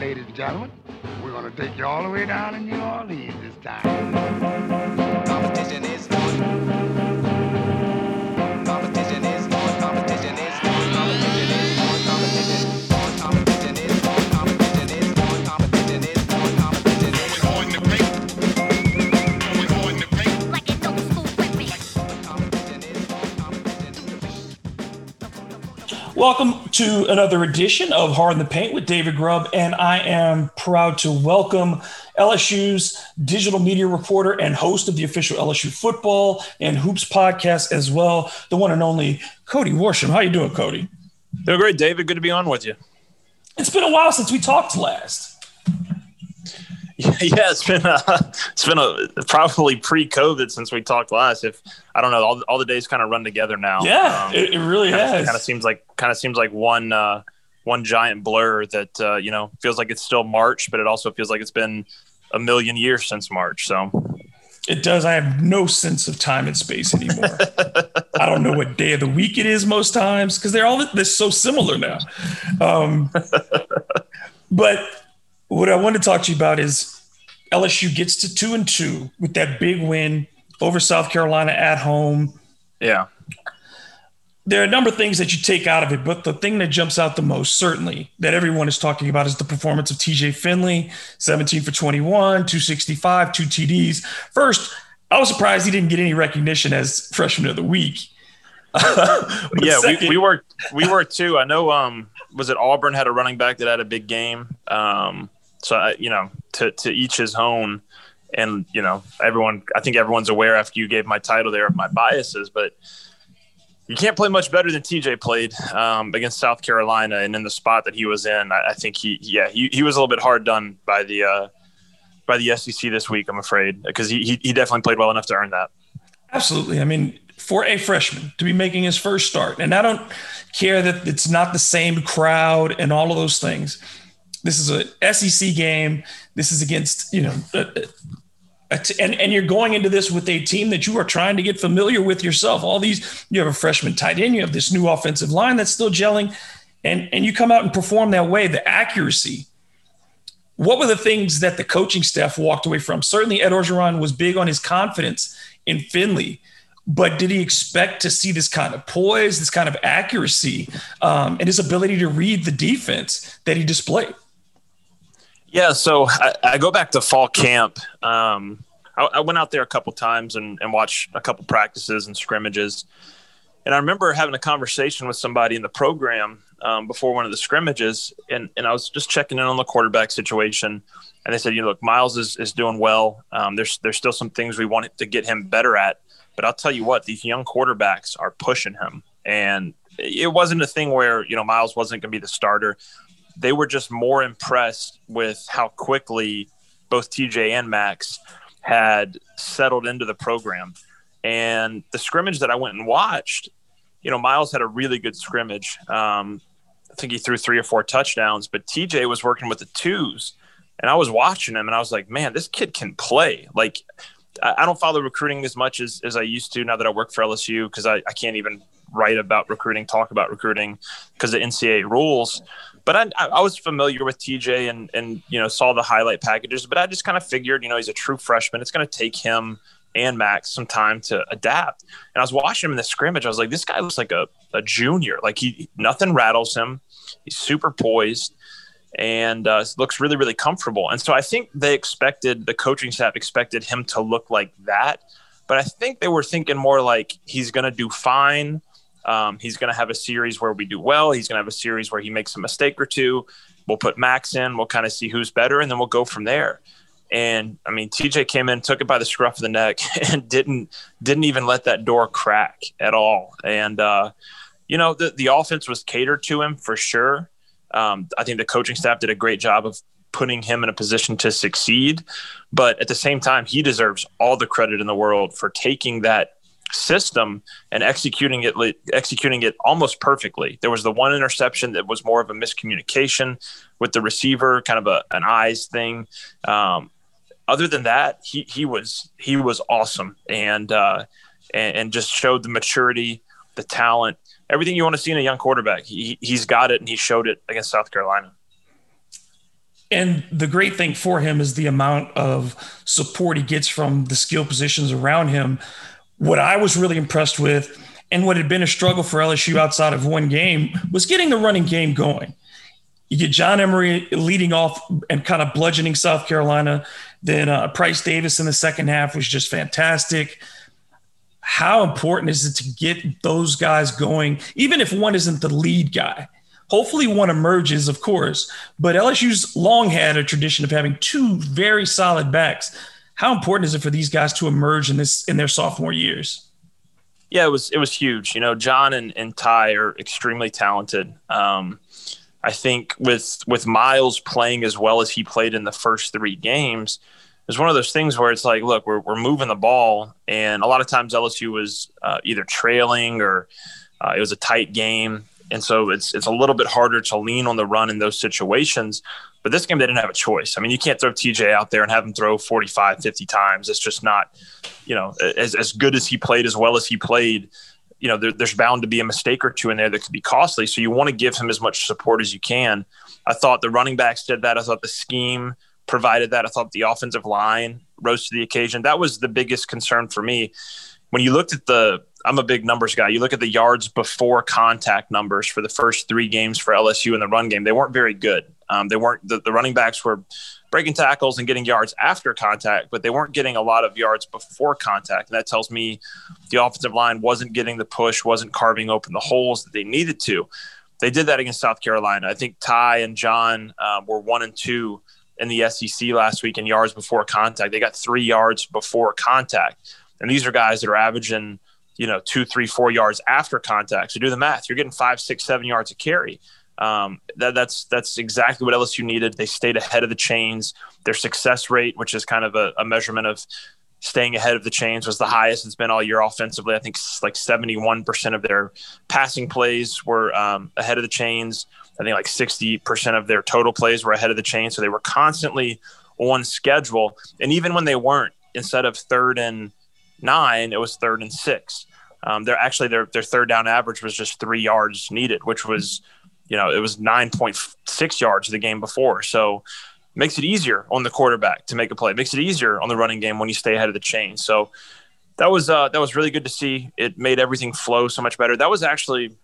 ladies and gentlemen, we're to take you all the way down to New Orleans this time. Competition is on. Competition is on. Competition is on. Competition is Competition is Competition Welcome to another edition of Hard in the Paint with David Grubb, and I am proud to welcome LSU's digital media reporter and host of the official LSU football and hoops podcast as well, the one and only Cody Worsham. How you doing, Cody? Doing great, David. Good to be on with you. It's been a while since we talked last. Yeah, it's been a, it's been a probably pre-COVID since we talked last. If I don't know, all, all the days kind of run together now. Yeah, um, it, it, really kinda, has. Kind of seems like kind of seems like one uh, one giant blur that uh, you know feels like it's still March, but it also feels like it's been a million years since March. So it does. I have no sense of time and space anymore. I don't know what day of the week it is most times because they're all they're so similar now. Um, but what I want to talk to you about is LSU gets to two and two with that big win over South Carolina at home. Yeah. There are a number of things that you take out of it, but the thing that jumps out the most, certainly, that everyone is talking about is the performance of TJ Finley 17 for 21, 265, two TDs. First, I was surprised he didn't get any recognition as freshman of the week. yeah, second, we, we were we were too. I know um was it Auburn had a running back that had a big game. Um so I, you know, to to each his own, and you know, everyone. I think everyone's aware after you gave my title there of my biases, but you can't play much better than TJ played um, against South Carolina, and in the spot that he was in, I, I think he, yeah, he, he was a little bit hard done by the uh, by the SEC this week. I'm afraid because he, he he definitely played well enough to earn that. Absolutely. I mean, for a freshman to be making his first start, and I don't care that it's not the same crowd and all of those things. This is a SEC game. This is against you know, a, a t- and and you're going into this with a team that you are trying to get familiar with yourself. All these you have a freshman tight end, you have this new offensive line that's still gelling, and and you come out and perform that way. The accuracy. What were the things that the coaching staff walked away from? Certainly, Ed Orgeron was big on his confidence in Finley but did he expect to see this kind of poise, this kind of accuracy, um, and his ability to read the defense that he displayed? Yeah, so I, I go back to fall camp. Um, I, I, went out there a couple times and, and watched a couple practices and scrimmages. And I remember having a conversation with somebody in the program um, before one of the scrimmages, and, and I was just checking in on the quarterback situation. And they said, you know, look, Miles is, is doing well. Um, there's there's still some things we want to get him better at, but I'll tell you what, these young quarterbacks are pushing him, and it wasn't a thing where you know Miles wasn't going to be the starter they were just more impressed with how quickly both TJ and Max had settled into the program. And the scrimmage that I went and watched, you know, Miles had a really good scrimmage. Um, I think he threw three or four touchdowns, but TJ was working with the twos. And I was watching him and I was like, man, this kid can play. Like, I don't follow recruiting as much as, as I used to now that I work for LSU because I, I can't even write about recruiting, talk about recruiting because of NCAA rules but I, I was familiar with TJ and and you know saw the highlight packages, but I just kind of figured you know he's a true freshman. It's going to take him and Max some time to adapt. And I was watching him in the scrimmage. I was like, this guy looks like a, a junior. Like he nothing rattles him. He's super poised and uh, looks really really comfortable. And so I think they expected the coaching staff expected him to look like that. But I think they were thinking more like he's going to do fine um, he's going to have a series where we do well. He's going to have a series where he makes a mistake or two. We'll put Max in. We'll kind of see who's better, and then we'll go from there. And I mean, TJ came in, took it by the scruff of the neck, and didn't didn't even let that door crack at all. And uh, you know, the the offense was catered to him for sure. Um, I think the coaching staff did a great job of putting him in a position to succeed. But at the same time, he deserves all the credit in the world for taking that system and executing it executing it almost perfectly. There was the one interception that was more of a miscommunication with the receiver, kind of a, an eyes thing. Um, other than that, he he was he was awesome and, uh, and and just showed the maturity, the talent, everything you want to see in a young quarterback. He he's got it and he showed it against South Carolina. And the great thing for him is the amount of support he gets from the skill positions around him. What I was really impressed with, and what had been a struggle for LSU outside of one game, was getting the running game going. You get John Emery leading off and kind of bludgeoning South Carolina. Then uh, Price Davis in the second half was just fantastic. How important is it to get those guys going, even if one isn't the lead guy? Hopefully, one emerges, of course, but LSU's long had a tradition of having two very solid backs. How important is it for these guys to emerge in this in their sophomore years? Yeah, it was it was huge. You know, John and, and Ty are extremely talented. Um, I think with with Miles playing as well as he played in the first three games, it's one of those things where it's like, look, we're, we're moving the ball, and a lot of times LSU was uh, either trailing or uh, it was a tight game, and so it's it's a little bit harder to lean on the run in those situations. But this game, they didn't have a choice. I mean, you can't throw TJ out there and have him throw 45, 50 times. It's just not, you know, as, as good as he played, as well as he played, you know, there, there's bound to be a mistake or two in there that could be costly. So you want to give him as much support as you can. I thought the running backs did that. I thought the scheme provided that. I thought the offensive line rose to the occasion. That was the biggest concern for me. When you looked at the I'm a big numbers guy. You look at the yards before contact numbers for the first three games for LSU in the run game; they weren't very good. Um, they weren't the, the running backs were breaking tackles and getting yards after contact, but they weren't getting a lot of yards before contact. And that tells me the offensive line wasn't getting the push, wasn't carving open the holes that they needed to. They did that against South Carolina. I think Ty and John um, were one and two in the SEC last week in yards before contact. They got three yards before contact. And these are guys that are averaging you know, two, three, four yards after contact. So do the math. You're getting five, six, seven yards of carry. Um, that, that's that's exactly what LSU needed. They stayed ahead of the chains. Their success rate, which is kind of a, a measurement of staying ahead of the chains, was the highest it's been all year offensively. I think like 71% of their passing plays were um, ahead of the chains. I think like 60% of their total plays were ahead of the chain. So they were constantly on schedule. And even when they weren't, instead of third and nine, it was third and six. Um, they're actually their their third down average was just three yards needed, which was, you know, it was nine point six yards the game before. So makes it easier on the quarterback to make a play. Makes it easier on the running game when you stay ahead of the chain. So that was uh, that was really good to see. It made everything flow so much better. That was actually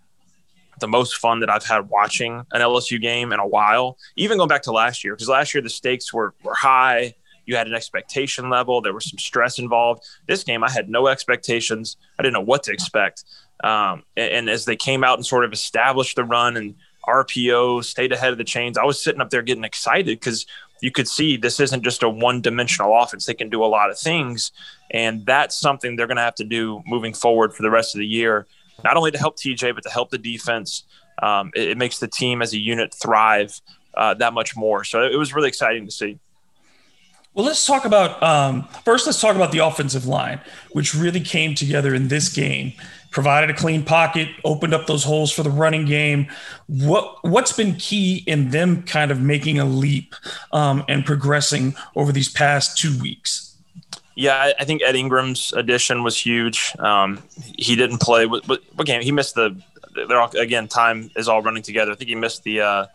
the most fun that I've had watching an LSU game in a while. Even going back to last year, because last year the stakes were were high you had an expectation level. There was some stress involved. This game, I had no expectations. I didn't know what to expect. Um, and, and, as they came out and sort of established the run and RPO, stayed ahead of the chains, I was sitting up there getting excited because you could see this isn't just a one dimensional offense. They can do a lot of things. And that's something they're going to have to do moving forward for the rest of the year, not only to help TJ, but to help the defense. Um, it, it, makes the team as a unit thrive uh, that much more. So it was really exciting to see. Well, let's talk about um, first. Let's talk about the offensive line, which really came together in this game. Provided a clean pocket, opened up those holes for the running game. What what's been key in them kind of making a leap um, and progressing over these past two weeks? Yeah, I think Ed Ingram's addition was huge. Um, he didn't play. What, what, game? He missed the. They're all, again. Time is all running together. I think he missed the uh,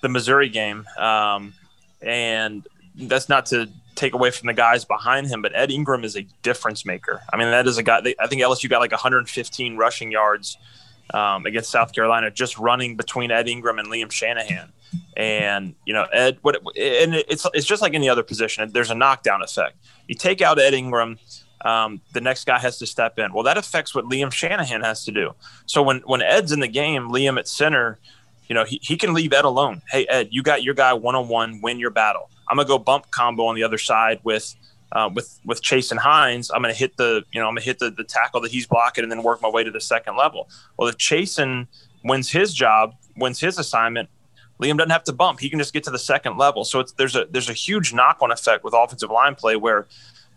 the Missouri game, um, and that's not to take away from the guys behind him, but Ed Ingram is a difference maker. I mean, that is a guy. They, I think LSU got like 115 rushing yards um, against South Carolina just running between Ed Ingram and Liam Shanahan. And you know, Ed, what, and it's it's just like any other position. There's a knockdown effect. You take out Ed Ingram. Um, the next guy has to step in. Well, that affects what Liam Shanahan has to do. So when when Ed's in the game, Liam at center, you know, he, he can leave Ed alone. Hey, Ed, you got your guy one on one, win your battle. I'm gonna go bump combo on the other side with uh, with with Chasen Hines. I'm gonna hit the you know I'm gonna hit the, the tackle that he's blocking and then work my way to the second level. Well, if Chasen wins his job, wins his assignment, Liam doesn't have to bump. He can just get to the second level. So there's a there's a huge knock on effect with offensive line play where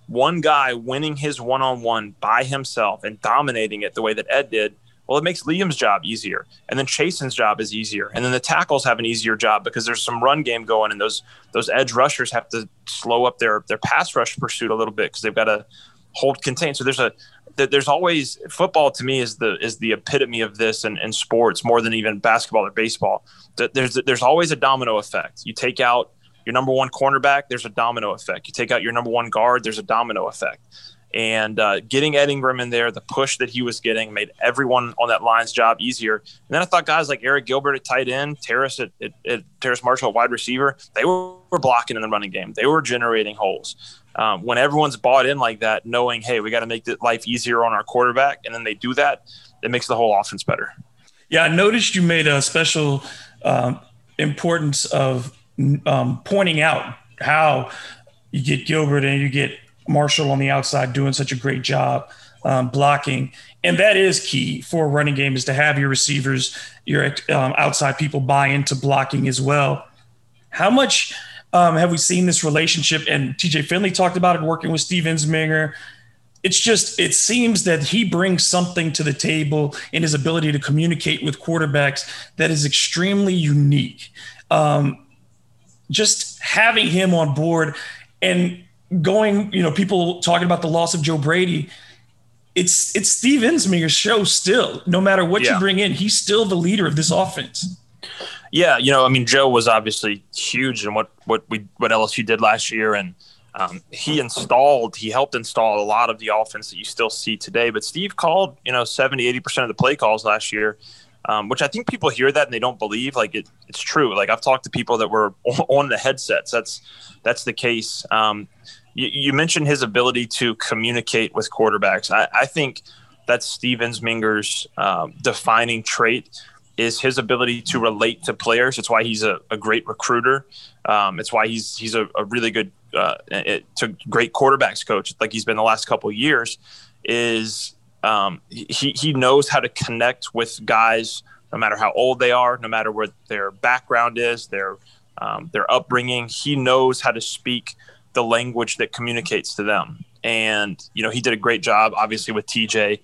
one guy winning his one on one by himself and dominating it the way that Ed did well, it makes Liam's job easier, and then Chasen's job is easier, and then the tackles have an easier job because there's some run game going, and those those edge rushers have to slow up their their pass rush pursuit a little bit because they've got to hold contain. So there's a there's always football to me is the is the epitome of this in, in sports more than even basketball or baseball. There's there's always a domino effect. You take out your number one cornerback, there's a domino effect. You take out your number one guard, there's a domino effect. And uh, getting Ed Ingram in there, the push that he was getting made everyone on that line's job easier. And then I thought guys like Arik Gilbert at tight end, Terrace at, at, at Terrace Marshall at wide receiver, they were, were blocking in the running game. They were generating holes. Um, when everyone's bought in like that, knowing, hey, we got to make the life easier on our quarterback, and then they do that, it makes the whole offense better. Yeah, I noticed you made a special um, importance of um, pointing out how you get Gilbert and you get Marshall on the outside doing such a great job um, blocking. And that is key for a running game is to have your receivers, your um, outside people buy into blocking as well. How much um, have we seen this relationship? And TJ Finley talked about it working with Steve Ensminger. It's just, it seems that he brings something to the table in his ability to communicate with quarterbacks that is extremely unique. Um, just having him on board and going, you know, people talking about the loss of Joe Brady. It's it's Steve Ensminger's show still. No matter what yeah. you bring in, he's still the leader of this offense. Yeah, you know, I mean, Joe was obviously huge in what what we what LSU did last year, and um, he installed, he helped install a lot of the offense that you still see today. But Steve called, you know, 70, 80 percent of the play calls last year, um, which I think people hear that and they don't believe. Like it, it's true. Like I've talked to people that were on the headsets. That's that's the case. Um, you, you, mentioned his ability to communicate with quarterbacks. I, I think that's Steve Ensminger's um, defining trait is his ability to relate to players. It's why he's a, a great recruiter. Um, it's why he's he's a, a really good uh, it, to great quarterbacks coach, like he's been the last couple years. Is um, he he knows how to connect with guys, no matter how old they are, no matter what their background is, their um, their upbringing. He knows how to speak the language that communicates to them. And you know, he did a great job, obviously, with TJ.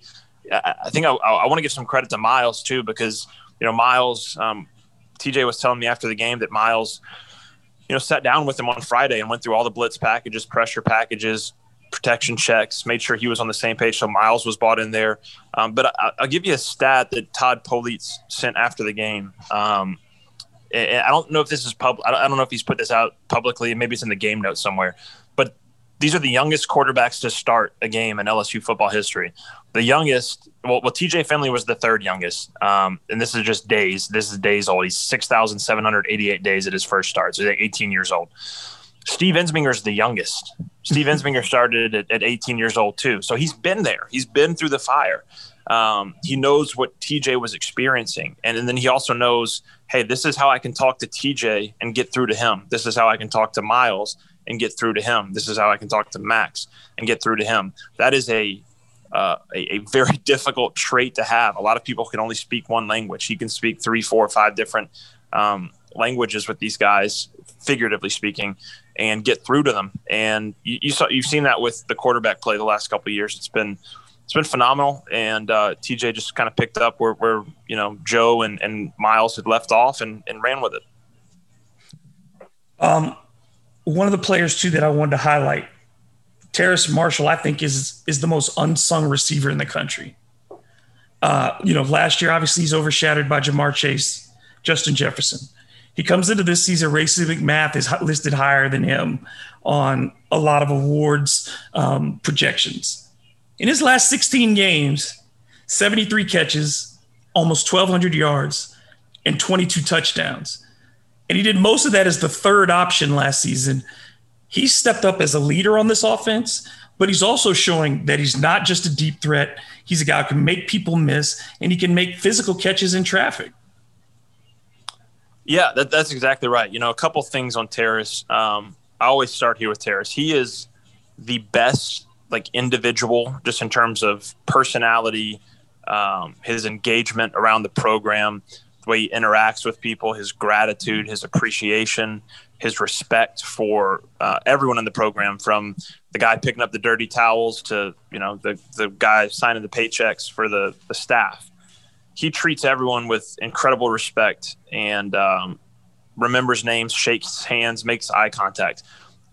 I, think I, I want to give some credit to Miles too, because you know, Miles. Um, TJ was telling me after the game that Miles, you know, sat down with him on Friday and went through all the blitz packages, pressure packages, protection checks, made sure he was on the same page. So Miles was bought in there. Um, but I, will give you a stat that Todd Politz sent after the game. Um, I don't know if this is public. I don't know if he's put this out publicly. Maybe it's in the game notes somewhere. But these are the youngest quarterbacks to start a game in LSU football history. The youngest, well, well TJ Finley was the third youngest. Um, and this is just days. This is days old. He's 6,788 days at his first start. So he's 18 years old. Steve Ensminger is the youngest. Steve Ensminger started at, at 18 years old too. So he's been there. He's been through the fire. Um, he knows what TJ was experiencing. And, and then he also knows, hey, this is how I can talk to TJ and get through to him. This is how I can talk to Miles and get through to him. This is how I can talk to Max and get through to him. That is a uh, a, a, very difficult trait to have. A lot of people can only speak one language. He can speak three, four, five different um, languages with these guys, figuratively speaking, and get through to them. And you, you saw you've seen that with the quarterback play the last couple years. It's been it's been phenomenal. And uh, TJ just kind of picked up where, where you know Joe and, and Miles had left off and, and ran with it. Um, one of the players too that I wanted to highlight, Terrace Marshall, I think is is the most unsung receiver in the country. Uh, you know, last year obviously he's overshadowed by Ja'Marr Chase, Justin Jefferson. He comes into this season, Racey McMath is listed higher than him on a lot of awards um, projections. In his last 16 games, 73 catches, almost 1,200 yards, and 22 touchdowns. And he did most of that as the third option last season. He stepped up as a leader on this offense, but he's also showing that he's not just a deep threat. He's a guy who can make people miss and he can make physical catches in traffic. Yeah, that, that's exactly right. You know, a couple things on Terrace. Um, I always start here with Terrace. He is the best, like individual, just in terms of personality, um, his engagement around the program, the way he interacts with people, his gratitude, his appreciation, his respect for uh, everyone in the program, from the guy picking up the dirty towels to you know the the guy signing the paychecks for the the staff he treats everyone with incredible respect and um, remembers names, shakes hands, makes eye contact,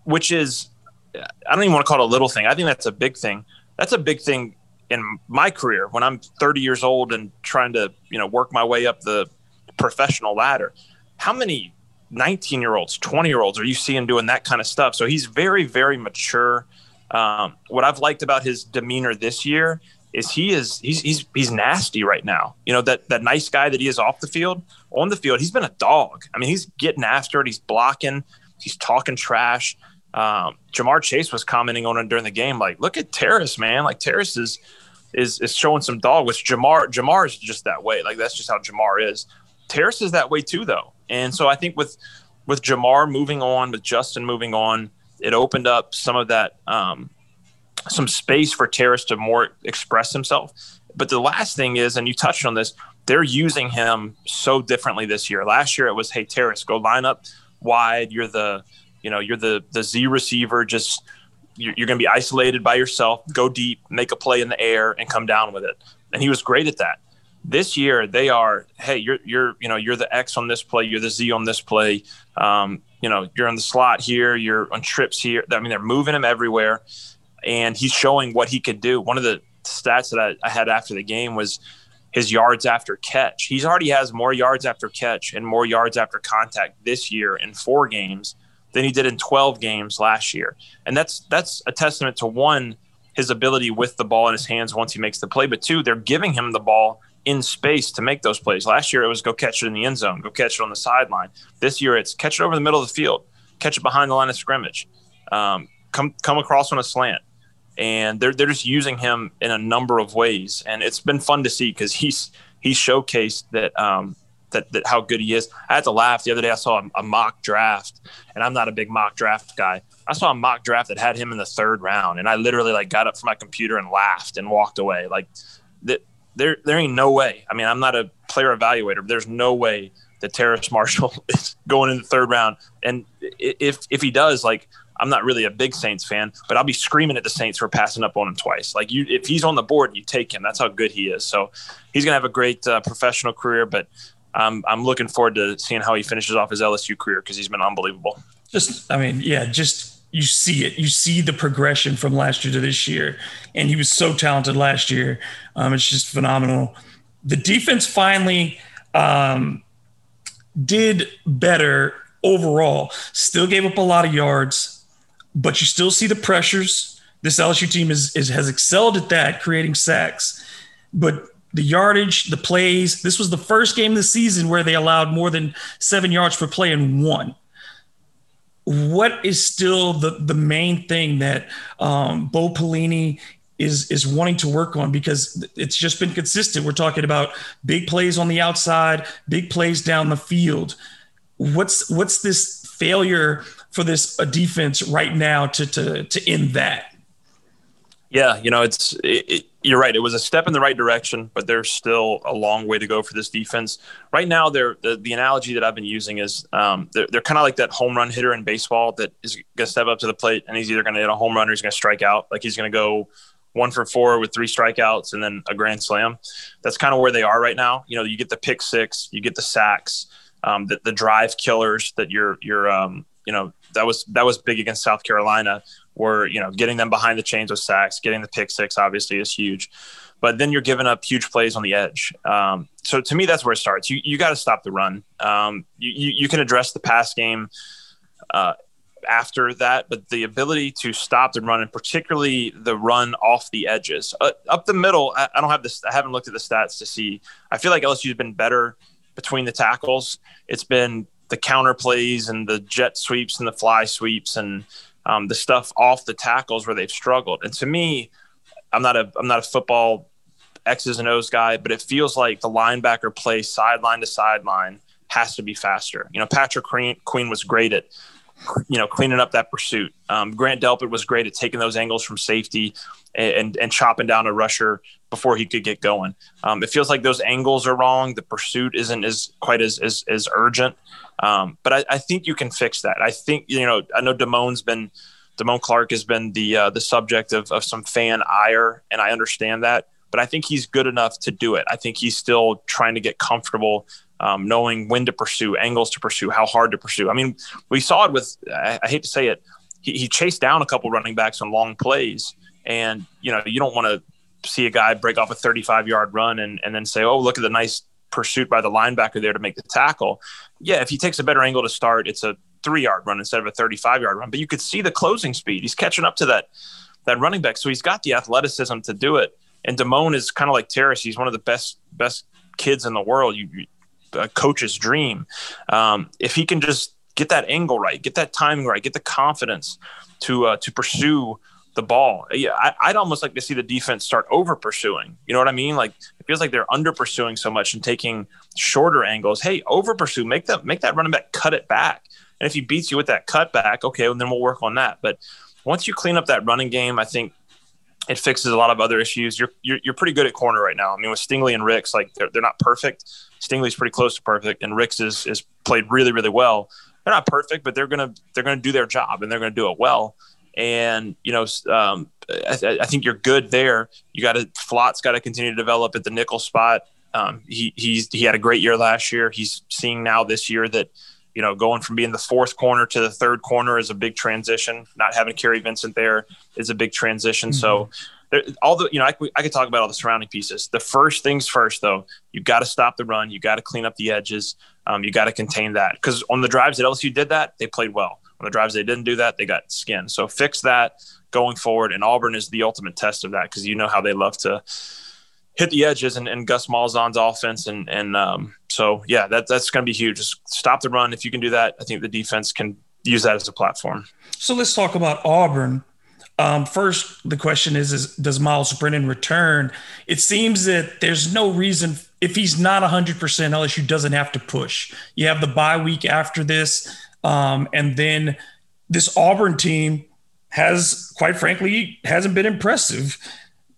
which is, I don't even want to call it a little thing. I think that's a big thing. That's a big thing in my career when I'm 30 years old and trying to, you know, work my way up the professional ladder. How many 19 year olds, 20 year olds are you seeing doing that kind of stuff? So he's very, very mature. Um, what I've liked about his demeanor this year is he is he's he's he's nasty right now. You know that that nice guy that he is off the field, on the field, he's been a dog. I mean, he's getting after it. He's blocking. He's talking trash. Um, Ja'Marr Chase was commenting on it during the game, like, "Look at Terrace, man! Like Terrace is is is showing some dog." Which Ja'Marr Ja'Marr is just that way. Like that's just how Ja'Marr is. Terrace is that way too, though. And so I think with with Ja'Marr moving on, with Justin moving on, it opened up some of that um, some space for Terrace to more express himself. But the last thing is, and you touched on this, they're using him so differently this year. Last year it was, hey Terrace, go line up wide. You're the, you know, you're the the Z receiver. Just you're, you're going to be isolated by yourself. Go deep, make a play in the air, and come down with it. And he was great at that. This year they are, hey, you're you're you know you're the X on this play, you're the Z on this play. Um, you know, you're in the slot here, you're on trips here. I mean, they're moving him everywhere and he's showing what he could do. One of the stats that I, I had after the game was his yards after catch. He's already has more yards after catch and more yards after contact this year in four games than he did in 12 games last year. And that's that's a testament to one his ability with the ball in his hands once he makes the play, but two, they're giving him the ball in space to make those plays. Last year it was go catch it in the end zone, go catch it on the sideline. This year it's catch it over the middle of the field, catch it behind the line of scrimmage, um, come come across on a slant and they're they're just using him in a number of ways, and it's been fun to see because he's he's showcased that um, that that how good he is. I had to laugh the other day. I saw a, a, mock draft, and I'm not a big mock draft guy. I saw a mock draft that had him in the third round, and I literally like got up from my computer and laughed and walked away. Like that, there there ain't no way. I mean, I'm not a player evaluator, but there's no way that Terrace Marshall is going in the third round. And if if he does, like I'm not really a big Saints fan, but I'll be screaming at the Saints for passing up on him twice. Like you, if he's on the board, you take him. That's how good he is. So he's gonna have a great uh, professional career, but um, I'm looking forward to seeing how he finishes off his LSU career because he's been unbelievable. Just, I mean, yeah, just you see it. You see the progression from last year to this year, and he was so talented last year. Um, it's just phenomenal. The defense finally um, did better overall. Still gave up a lot of yards but you still see the pressures. This LSU team is, is has excelled at that, creating sacks. But the yardage, the plays, this was the first game of the season where they allowed more than seven yards per play in one. What is still the, the main thing that um, Bo Pelini is is wanting to work on because it's just been consistent. We're talking about big plays on the outside, big plays down the field. What's what's this failure for this a defense right now to to to end that? Yeah, you know, it's it, it, you're right. It was a step in the right direction, but there's still a long way to go for this defense. Right now, they're the, the analogy that I've been using is um, they're, they're kind of like that home run hitter in baseball that is going to step up to the plate and he's either going to hit a home run or he's going to strike out. Like he's going to go one for four with three strikeouts and then a grand slam. That's kind of where they are right now. You know, you get the pick six, you get the sacks, um, the, the drive killers that you're you're um, you know that was that was big against South Carolina, where you know getting them behind the chains with sacks, getting the pick six obviously is huge, but then you're giving up huge plays on the edge. Um, so to me, that's where it starts. You you got to stop the run. Um, you you can address the pass game. Uh, after that, but the ability to stop the run and particularly the run off the edges, uh, up the middle. I, I, don't have this. I haven't looked at the stats to see. I feel like LSU's been better between the tackles. It's been the counter plays and the jet sweeps and the fly sweeps and um, the stuff off the tackles where they've struggled. And to me, I'm not a I'm not a football X's and O's guy, but it feels like the linebacker play sideline to sideline has to be faster. You know, Patrick Queen was great at you know cleaning up that pursuit. Um, Grant Delpit was great at taking those angles from safety and, and, chopping down a rusher before he could get going. Um, it feels like those angles are wrong. The pursuit isn't as quite as as, as urgent. Um, but I, I, think you can fix that. I think you know. I know Damone's been Damone Clark has been the uh, the subject of, of some fan ire, and I understand that. But I think he's good enough to do it. I think he's still trying to get comfortable, um, knowing when to pursue, angles to pursue, how hard to pursue. I mean, we saw it with. I, I hate to say it. He, he chased down a couple running backs on long plays, and you know you don't want to see a guy break off a 35 yard run and, and then say, oh, look at the nice pursuit by the linebacker there to make the tackle. Yeah, if he takes a better angle to start, it's a three yard run instead of a 35 yard run. But you could see the closing speed. He's catching up to that that running back. So he's got the athleticism to do it. And Damone is kind of like Terrace. He's one of the best best kids in the world. You, a coach's dream. Um, if he can just get that angle right, get that timing right, get the confidence to uh, to pursue the ball. Yeah, I, would almost like to see the defense start over pursuing. You know what I mean? Like it feels like they're under pursuing so much and taking shorter angles. Hey, over pursue, make that make that running back cut it back. And if he beats you with that cutback, okay, well, then we'll work on that. But once you clean up that running game, I think it fixes a lot of other issues. You're, you're, you're pretty good at corner right now. I mean, with Stingley and Ricks, like they're, they're not perfect. Stingley's pretty close to perfect, and Ricks is is played really really well. They're not perfect, but they're gonna they're gonna do their job and they're gonna do it well. And you know, um, I, I, think you're good there. You got to Flott's got to continue to develop at the nickel spot. Um, he he's he had a great year last year. He's seeing now this year that you know, going from being the fourth corner to the third corner is a big transition. Not having Kary Vincent there is a big transition. Mm-hmm. So, there, all the you know, I, I could talk about all the surrounding pieces. The first things first, though, you got to stop the run. You got to clean up the edges. Um, you got to contain that because on the drives that LSU did that, they played well. On the drives they didn't do that, they got skinned. So fix that going forward. And Auburn is the ultimate test of that because you know how they love to hit the edges and, and Gus Malzahn's offense. And, and um, so, yeah, that, that's going to be huge. Just stop the run. If you can do that, I think the defense can use that as a platform. So let's talk about Auburn. Um, first, the question is, is does Miles Brennan return? It seems that there's no reason if he's not 100% LSU doesn't have to push. You have the bye week after this. Um, and then this Auburn team has, quite frankly, hasn't been impressive.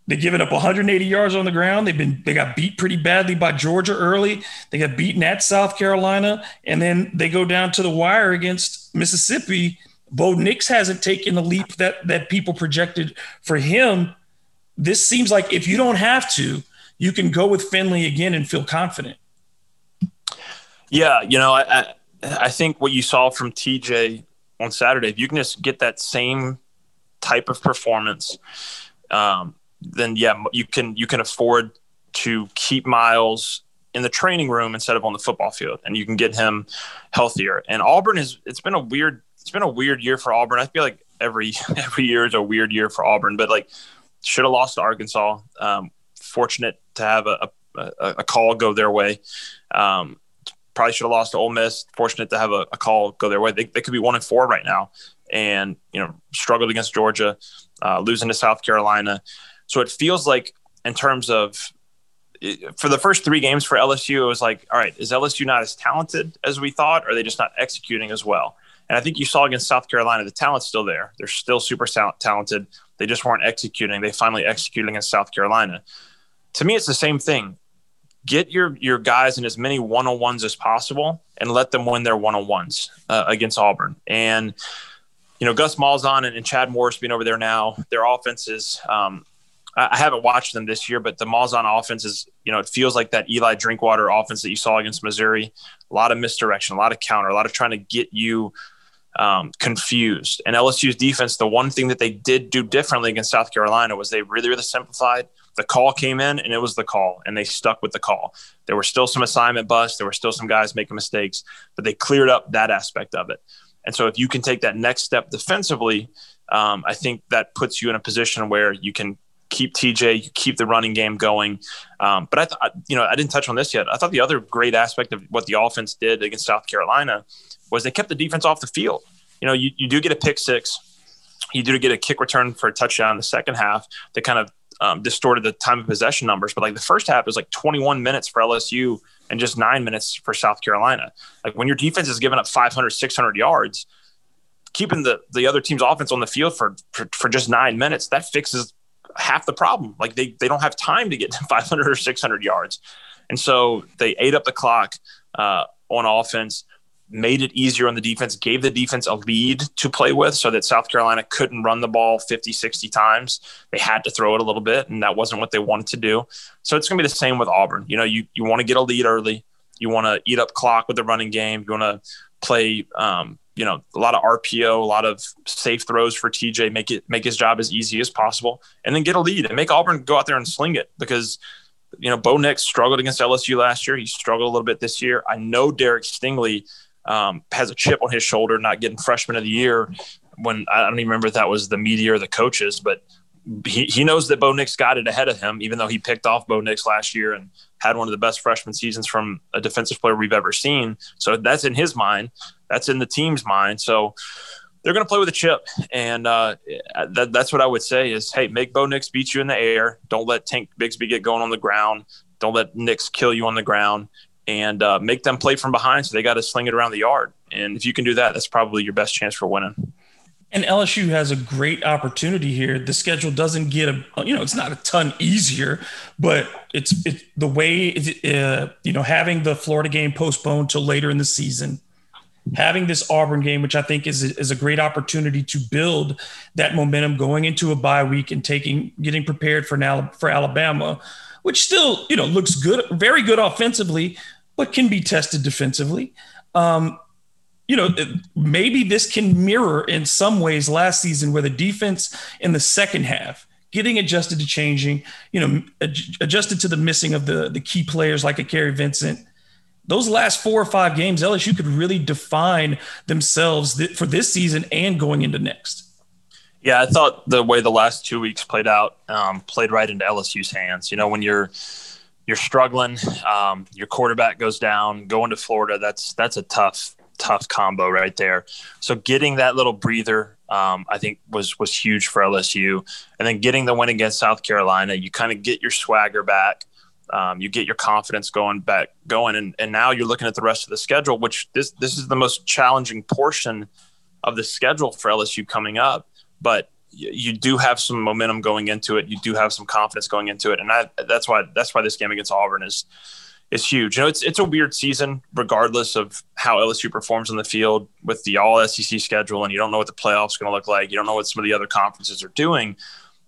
They've given up 180 yards on the ground. They've been they got beat pretty badly by Georgia early. They got beaten at South Carolina, and then they go down to the wire against Mississippi. Bo Nix hasn't taken the leap that that people projected for him. This seems like if you don't have to, you can go with Finley again and feel confident. Yeah, you know, I I, I think what you saw from TJ on Saturday, if you can just get that same type of performance. Um, then yeah, you can you can afford to keep Miles in the training room instead of on the football field, and you can get him healthier. And Auburn is it's been a weird it's been a weird year for Auburn. I feel like every every year is a weird year for Auburn, but like should have lost to Arkansas. Um, fortunate to have a, a, a, call go their way. Um, probably should have lost to Ole Miss. Fortunate to have a, a, call go their way. They, they could be one and four right now, and you know struggled against Georgia, uh, losing to South Carolina. So it feels like, in terms of for the first three games for LSU, it was like, all right, is LSU not as talented as we thought? Or are they just not executing as well? And I think you saw against South Carolina, the talent's still there. They're still super talented. They just weren't executing. They finally executed against South Carolina. To me, it's the same thing. Get your your guys in as many one on ones as possible, and let them win their one on ones uh, against Auburn. And you know, Gus Malzahn and, and Chad Morris being over there now, their offenses. Um, I haven't watched them this year, but the Malzahn offense is, you know, it feels like that Eli Drinkwitz offense that you saw against Missouri. A lot of misdirection, a lot of counter, a lot of trying to get you um, confused. And LSU's defense, the one thing that they did do differently against South Carolina was they really, really simplified. The call came in and it was the call, and they stuck with the call. There were still some assignment busts, there were still some guys making mistakes, but they cleared up that aspect of it. And so if you can take that next step defensively, um, I think that puts you in a position where you can keep TJ, you keep the running game going. Um, but I thought, you know, I didn't touch on this yet. I thought the other great aspect of what the offense did against South Carolina was they kept the defense off the field. You know, you, you do get a pick six, you do get a kick return for a touchdown in the second half that kind of um, distorted the time of possession numbers. But like the first half was like 21 minutes for LSU and just nine minutes for South Carolina. Like when your defense is giving up 500, 600 yards, keeping the, the other team's offense on the field for, for, for just nine minutes, that fixes half the problem. Like they, they don't have time to get to 500 or 600 yards. And so they ate up the clock uh, on offense, made it easier on the defense, gave the defense a lead to play with so that South Carolina couldn't run the ball 50, 60 times. They had to throw it a little bit, and that wasn't what they wanted to do. So it's going to be the same with Auburn. You know, you, you want to get a lead early. You want to eat up clock with the running game. You want to play um, you know, a lot of RPO, a lot of safe throws for TJ, make it make his job as easy as possible, and then get a lead and make Auburn go out there and sling it because you know Bo Nix struggled against LSU last year. He struggled a little bit this year. I know Derek Stingley um, has a chip on his shoulder, not getting freshman of the year. When I don't even remember if that was the media or the coaches, but he, he knows that Bo Nix got it ahead of him, even though he picked off Bo Nix last year and had one of the best freshman seasons from a defensive player we've ever seen. So that's in his mind. That's in the team's mind. So they're going to play with a chip, and uh, that, that's what I would say is, hey, make Bo Nix beat you in the air. Don't let Tank Bigsby get going on the ground. Don't let Nix kill you on the ground, and uh, make them play from behind. So they got to sling it around the yard, and if you can do that, that's probably your best chance for winning. And LSU has a great opportunity here. The schedule doesn't get a, you know, it's not a ton easier, but it's it, the way, it, uh, you know, having the Florida game postponed till later in the season, having this Auburn game, which I think is is a great opportunity to build that momentum going into a bye week and taking getting prepared for now for Alabama, which still you know looks good, very good offensively, but can be tested defensively. Um, you know, maybe this can mirror in some ways last season where the defense in the second half getting adjusted to changing, you know, adjusted to the missing of the the key players like a Kary Vincent. Those last four or five games, LSU could really define themselves for this season and going into next. Yeah, I thought the way the last two weeks played out um, played right into LSU's hands. You know, when you're you're struggling, um, your quarterback goes down, going to Florida. That's that's a tough tough combo right there. So getting that little breather, um, I think was was huge for LSU, and then getting the win against South Carolina, you kind of get your swagger back. Um, you get your confidence going back going, and, and now you're looking at the rest of the schedule, which this this is the most challenging portion of the schedule for LSU coming up. But you do have some momentum going into it. You do have some confidence going into it, and I, that's why that's why this game against Auburn is is huge. You know, it's it's a weird season, regardless of how LSU performs on the field with the All SEC schedule, and you don't know what the playoffs going to look like. You don't know what some of the other conferences are doing,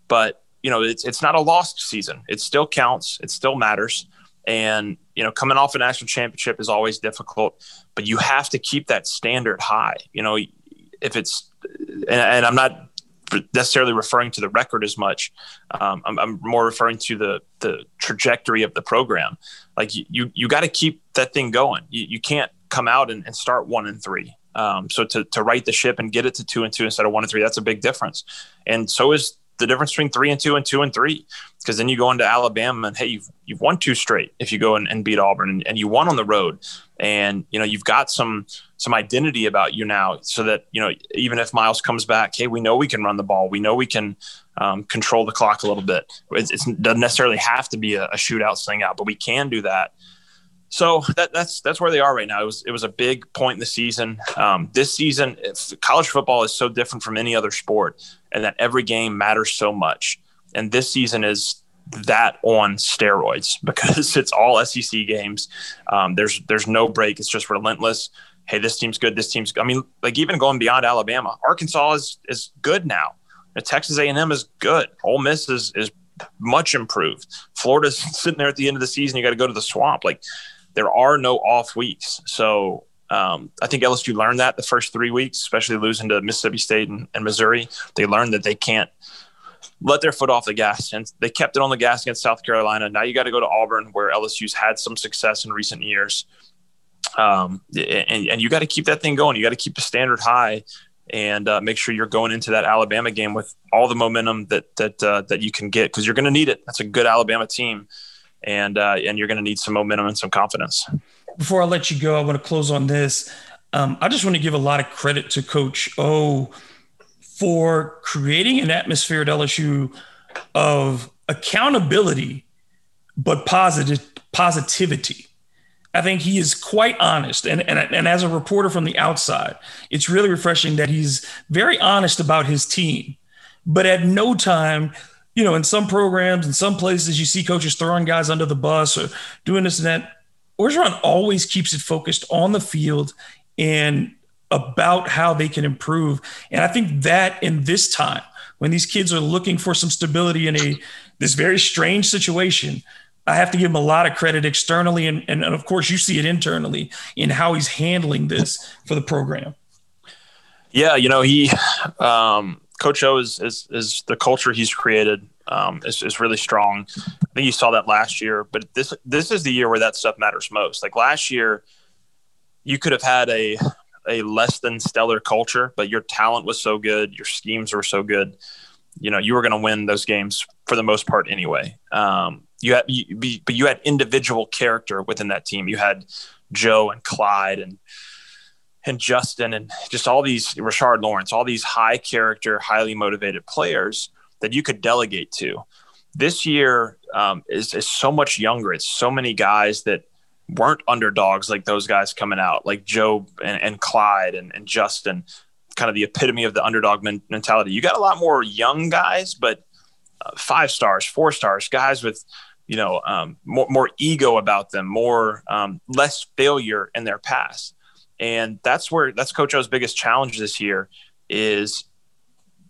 but you know, it's it's not a lost season. It still counts. It still matters. And you know, coming off a national championship is always difficult, but you have to keep that standard high. You know, if it's and, and I'm not necessarily referring to the record as much. Um, I'm, I'm, more referring to the the trajectory of the program. Like you you, you got to keep that thing going. You, you can't come out and, and start one and three. Um, so to to right the ship and get it to two and two instead of one and three, that's a big difference. And so is the difference between three and two and two and three. Because then you go into Alabama and hey, you've you've won two straight if you go and, and beat Auburn and, and, you won on the road. And you know, you've got some some identity about you now so that, you know, even if Miles comes back, hey, we know we can run the ball. We know we can um, control the clock a little bit. It doesn't necessarily have to be a, a shootout sling out, but we can do that. So that, that's that's where they are right now. It was it was a big point in the season. Um, this season, college football is so different from any other sport, and that every game matters so much. And this season is that on steroids because it's all SEC games. Um, there's there's no break. It's just relentless. Hey, this team's good. This team's. Good. I mean, like even going beyond Alabama, Arkansas is is good now. Texas A&M is good. Ole Miss is is much improved. Florida's sitting there at the end of the season. You got to go to the swamp. Like there are no off weeks. So um, I think LSU learned that the first three weeks, especially losing to Mississippi State and, and Missouri. They learned that they can't let their foot off the gas, and they kept it on the gas against South Carolina. Now you got to go to Auburn, where LSU's had some success in recent years, um, and, and you got to keep that thing going. You got to keep the standard high, and uh, make sure you're going into that Alabama game with all the momentum that that uh, that you can get because you're going to need it. That's a good Alabama team, and uh, and you're going to need some momentum and some confidence. Before I let you go, I want to close on this. Um, I just want to give a lot of credit to Coach O for creating an atmosphere at LSU of accountability, but positive positivity. I think he is quite honest. And, and, and as a reporter from the outside, it's really refreshing that he's very honest about his team. But at no time, you know, in some programs, in some places, you see coaches throwing guys under the bus or doing this and that. Orgeron always keeps it focused on the field and about how they can improve. And I think that in this time, when these kids are looking for some stability in a this very strange situation, I have to give him a lot of credit externally, and, and, of course, you see it internally in how he's handling this for the program. Yeah, you know he, um, Coach O is, is is the culture he's created um, is, is really strong. I think you saw that last year, but this this is the year where that stuff matters most. Like last year, you could have had a a less than stellar culture, but your talent was so good, your schemes were so good. You know, you were going to win those games for the most part anyway. Um, you had, you, but you had individual character within that team. You had Joe and Clyde and and Justin and just all these Rashard Lawrence, all these high character, highly motivated players that you could delegate to. This year um, is, is so much younger. It's so many guys that weren't underdogs like those guys coming out, like Joe and, and Clyde and, and, Justin, kind of the epitome of the underdog men- mentality. You got a lot more young guys, but uh, five stars, four stars, guys with you know um, more, more ego about them, more um, less failure in their past and that's where that's Coach O's biggest challenge this year is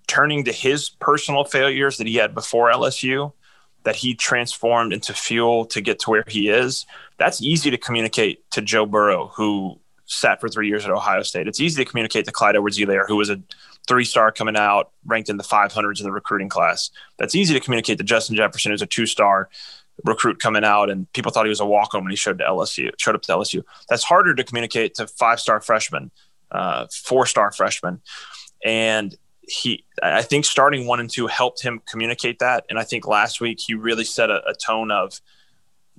turning to his personal failures that he had before LSU that he transformed into fuel to get to where he is. That's easy to communicate to Joe Burrow, who sat for three years at Ohio State. It's easy to communicate to Clyde Edwards-Helaire, who was a three star coming out, ranked in the 500s in the recruiting class. That's easy to communicate to Justin Jefferson, who's a two star recruit coming out and people thought he was a walk-on when he showed to LSU, showed up to LSU. That's harder to communicate to five-star freshmen, uh, four-star freshmen. And he, I think starting one and two helped him communicate that. And I think last week he really set a, a tone of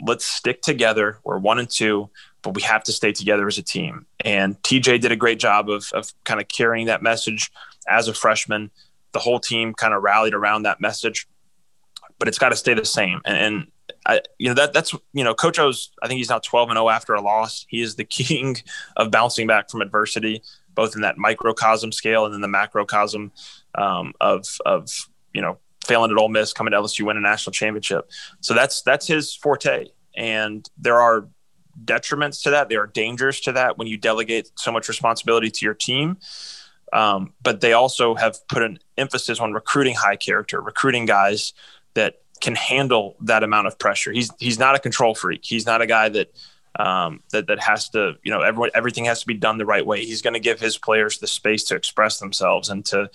let's stick together. We're one and two, but we have to stay together as a team. And TJ did a great job of, of kind of carrying that message as a freshman. The whole team kind of rallied around that message but it's got to stay the same. And, and I, you know that that's you know Coach O's. I think he's now 12 and 0 after a loss. He is the king of bouncing back from adversity, both in that microcosm scale and then the macrocosm um, of of you know failing at Ole Miss, coming to LSU, win a national championship. So that's that's his forte. And there are detriments to that. There are dangers to that when you delegate so much responsibility to your team. Um, but they also have put an emphasis on recruiting high character, recruiting guys that can handle that amount of pressure. He's he's not a control freak. He's not a guy that um, that that has to you know everyone everything has to be done the right way. He's going to give his players the space to express themselves and to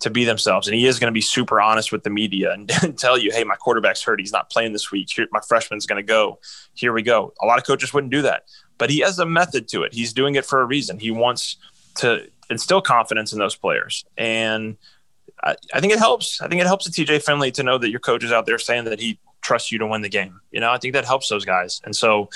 to be themselves. And he is going to be super honest with the media and, tell you, hey, my quarterback's hurt. He's not playing this week. Here, my freshman's going to go. Here we go. A lot of coaches wouldn't do that, but he has a method to it. He's doing it for a reason. He wants to instill confidence in those players and I, I think it helps. I think it helps the TJ Finley to know that your coach is out there saying that he trusts you to win the game. You know, I think that helps those guys. And so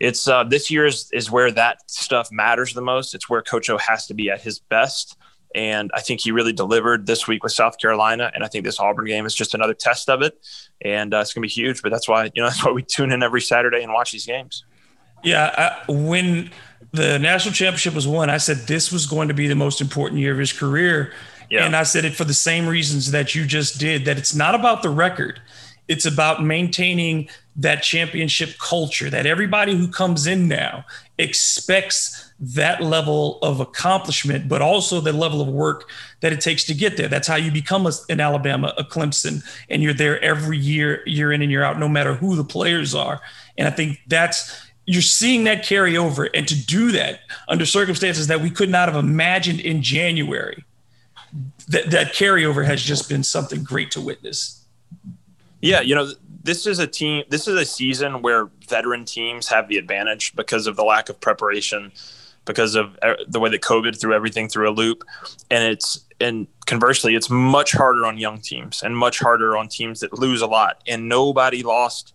it's uh, this year is, is where that stuff matters the most. It's where Coach O has to be at his best. And I think he really delivered this week with South Carolina. And I think this Auburn game is just another test of it. And uh, it's going to be huge. But that's why, you know, that's why we tune in every Saturday and watch these games. Yeah. I, when the national championship was won, I said this was going to be the most important year of his career. Yeah. And I said it for the same reasons that you just did that it's not about the record. It's about maintaining that championship culture that everybody who comes in now expects that level of accomplishment, but also the level of work that it takes to get there. That's how you become a, an Alabama, a Clemson, and you're there every year, year in and year out, no matter who the players are. And I think that's you're seeing that carry over, and to do that under circumstances that we could not have imagined in January that that carryover has just been something great to witness. Yeah, you know, this is a team. This is a season where veteran teams have the advantage because of the lack of preparation, because of uh, the way that COVID threw everything through a loop, and it's and conversely, it's much harder on young teams and much harder on teams that lose a lot. And nobody lost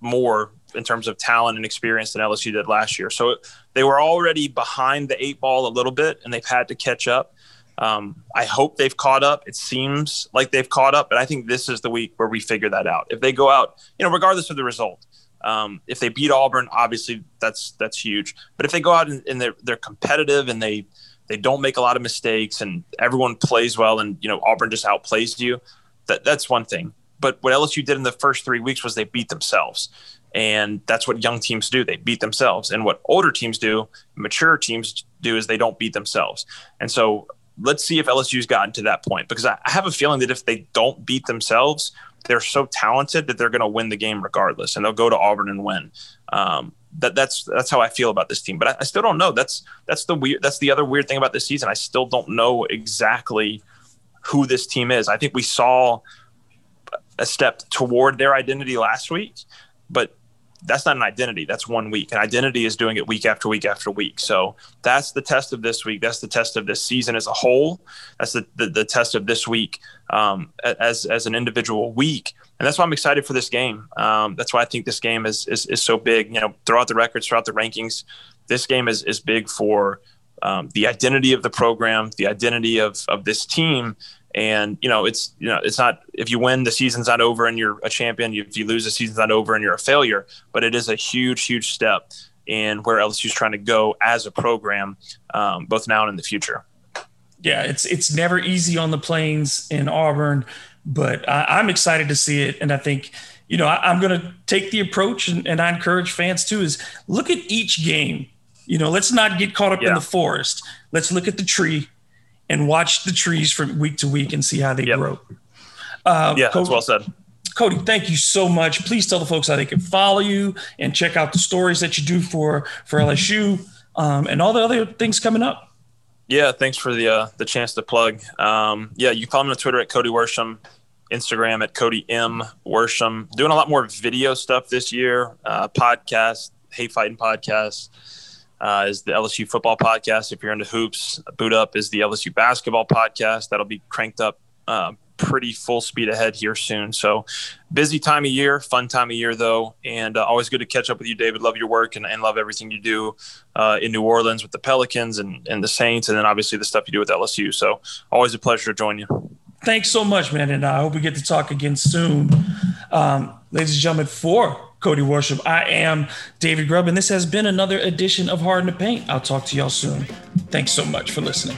more in terms of talent and experience than LSU did last year. So they were already behind the eight ball a little bit, and they've had to catch up. Um, I hope they've caught up. It seems like they've caught up, but I think this is the week where we figure that out. If they go out, you know, regardless of the result, um, if they beat Auburn, obviously that's that's huge. But if they go out and, and, they're they're competitive and they they don't make a lot of mistakes and everyone plays well and you know Auburn just outplays you, that that's one thing. But what LSU did in the first three weeks was they beat themselves. And that's what young teams do. They beat themselves. And what older teams do, mature teams do, is they don't beat themselves. And so let's see if LSU's gotten to that point because I, have a feeling that if they don't beat themselves, they're so talented that they're going to win the game regardless, and they'll go to Auburn and win. Um, that that's that's how I feel about this team. But I, I, still don't know. That's that's the weird. That's the other weird thing about this season. I still don't know exactly who this team is. I think we saw a step toward their identity last week, but that's not an identity. That's one week. An identity is doing it week after week after week. So that's the test of this week. That's the test of this season as a whole. That's the, the, the test of this week um, as, as an individual week. And that's why I'm excited for this game. Um, that's why I think this game is, is, is so big. You know, throughout the records, throughout the rankings, this game is, is big for um, the identity of the program, the identity of, of this team, and you know, it's you know, it's not if you win, the season's not over and you're a champion. If you lose, the season's not over and you're a failure. But it is a huge, huge step in where LSU's trying to go as a program, um, both now and in the future. Yeah, it's it's never easy on the plains in Auburn, but I, am excited to see it, and I think you know I, am going to take the approach, and, and, I encourage fans too, is look at each game. You know, let's not get caught up yeah. in the forest. Let's look at the tree and watch the trees from week to week and see how they yep. grow. Uh, yeah, Cody, that's well said. Cody, thank you so much. Please tell the folks how they can follow you and check out the stories that you do for for LSU um, and all the other things coming up. Yeah, thanks for the uh, the chance to plug. Um, yeah, you can follow me on Twitter at Cody Worsham, Instagram at Cody M Worsham. Doing a lot more video stuff this year, uh, podcast, Hate Fighting podcast uh, is the LSU football podcast. If you're into hoops, Boot Up is the LSU basketball podcast. That'll be cranked up uh, pretty full speed ahead here soon. So busy time of year, fun time of year though, and uh, always good to catch up with you, David. Love your work and, and love everything you do uh, in New Orleans with the Pelicans and, and the Saints, and then obviously the stuff you do with LSU. So always a pleasure to join you. Thanks so much, man, and I hope we get to talk again soon. Um, ladies and gentlemen, for Cody Worsham. I am David Grubb, and this has been another edition of Hard in the Paint. I'll talk to y'all soon. Thanks so much for listening.